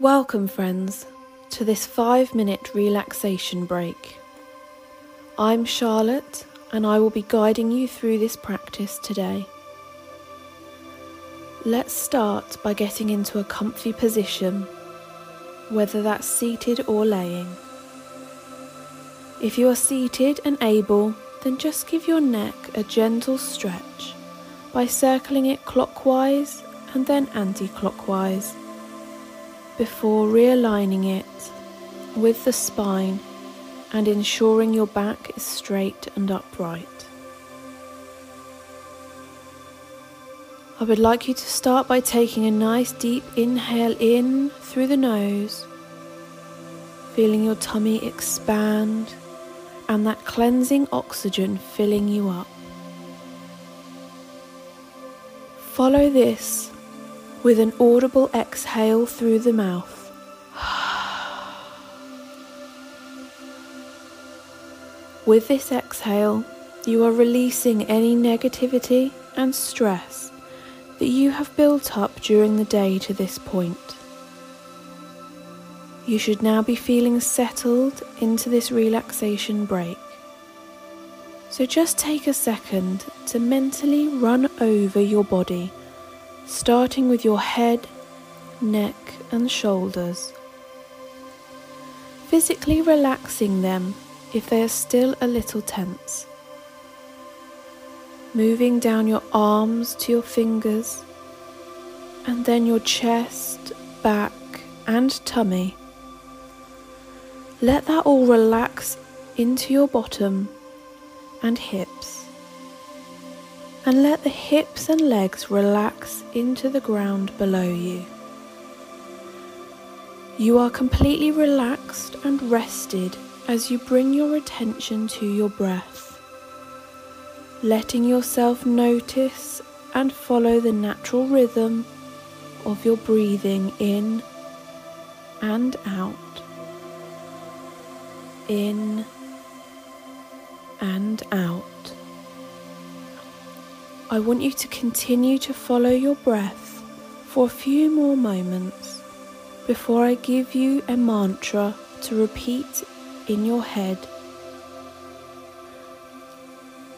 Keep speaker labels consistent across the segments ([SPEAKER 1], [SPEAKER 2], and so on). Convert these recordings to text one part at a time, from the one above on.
[SPEAKER 1] Welcome, friends, to this five minute relaxation break. I'm Charlotte, and I will be guiding you through this practice today. Let's start by getting into a comfy position, whether that's seated or laying. If you are seated and able, then just give your neck a gentle stretch by circling it clockwise and then anti clockwise before realigning it with the spine and ensuring your back is straight and upright. I would like you to start by taking a nice deep inhale in through the nose, feeling your tummy expand and that cleansing oxygen filling you up. Follow this with an audible exhale through the mouth. With this exhale, you are releasing any negativity and stress that you have built up during the day to this point. You should now be feeling settled into this relaxation break. So just take a second to mentally run over your body, starting with your head, neck, and shoulders. Physically relaxing them if they are still a little tense. Moving down your arms to your fingers, and then your chest, back, and tummy. Let that all relax into your bottom and hips. And let the hips and legs relax into the ground below you. You are completely relaxed and rested as you bring your attention to your breath, letting yourself notice and follow the natural rhythm of your breathing in and out in and out. I want you to continue to follow your breath for a few more moments before I give you a mantra to repeat in your head.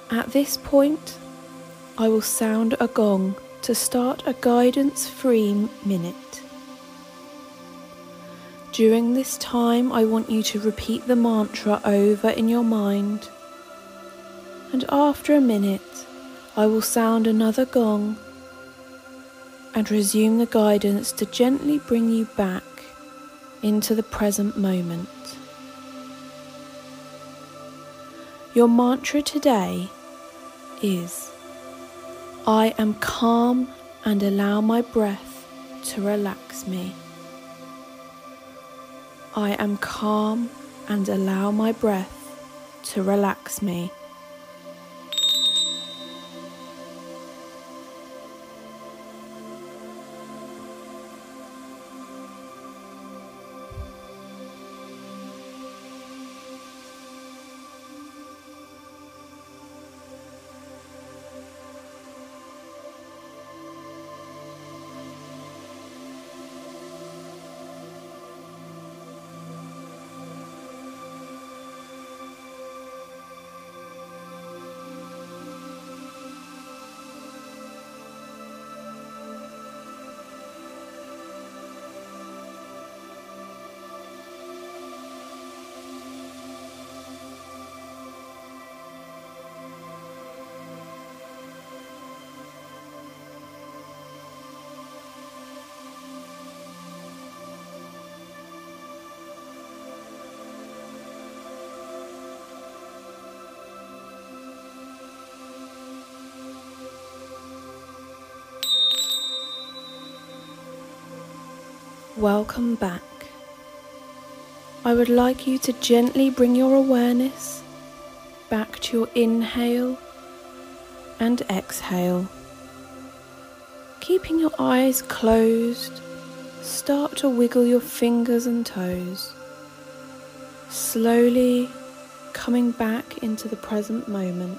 [SPEAKER 1] At this point, I will sound a gong to start a guidance free minute. During this time, I want you to repeat the mantra over in your mind. And after a minute, I will sound another gong and resume the guidance to gently bring you back into the present moment. Your mantra today is I am calm and allow my breath to relax me. I am calm and allow my breath to relax me. Welcome back. I would like you to gently bring your awareness back to your inhale and exhale. Keeping your eyes closed, start to wiggle your fingers and toes, slowly coming back into the present moment.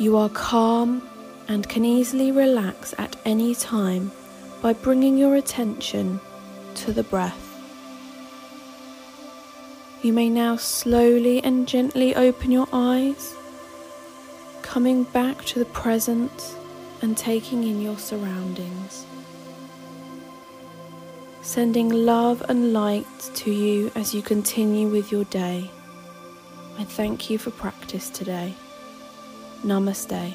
[SPEAKER 1] You are calm and can easily relax at any time by bringing your attention to the breath. You may now slowly and gently open your eyes, coming back to the present and taking in your surroundings. Sending love and light to you as you continue with your day. I thank you for practice today. Namaste.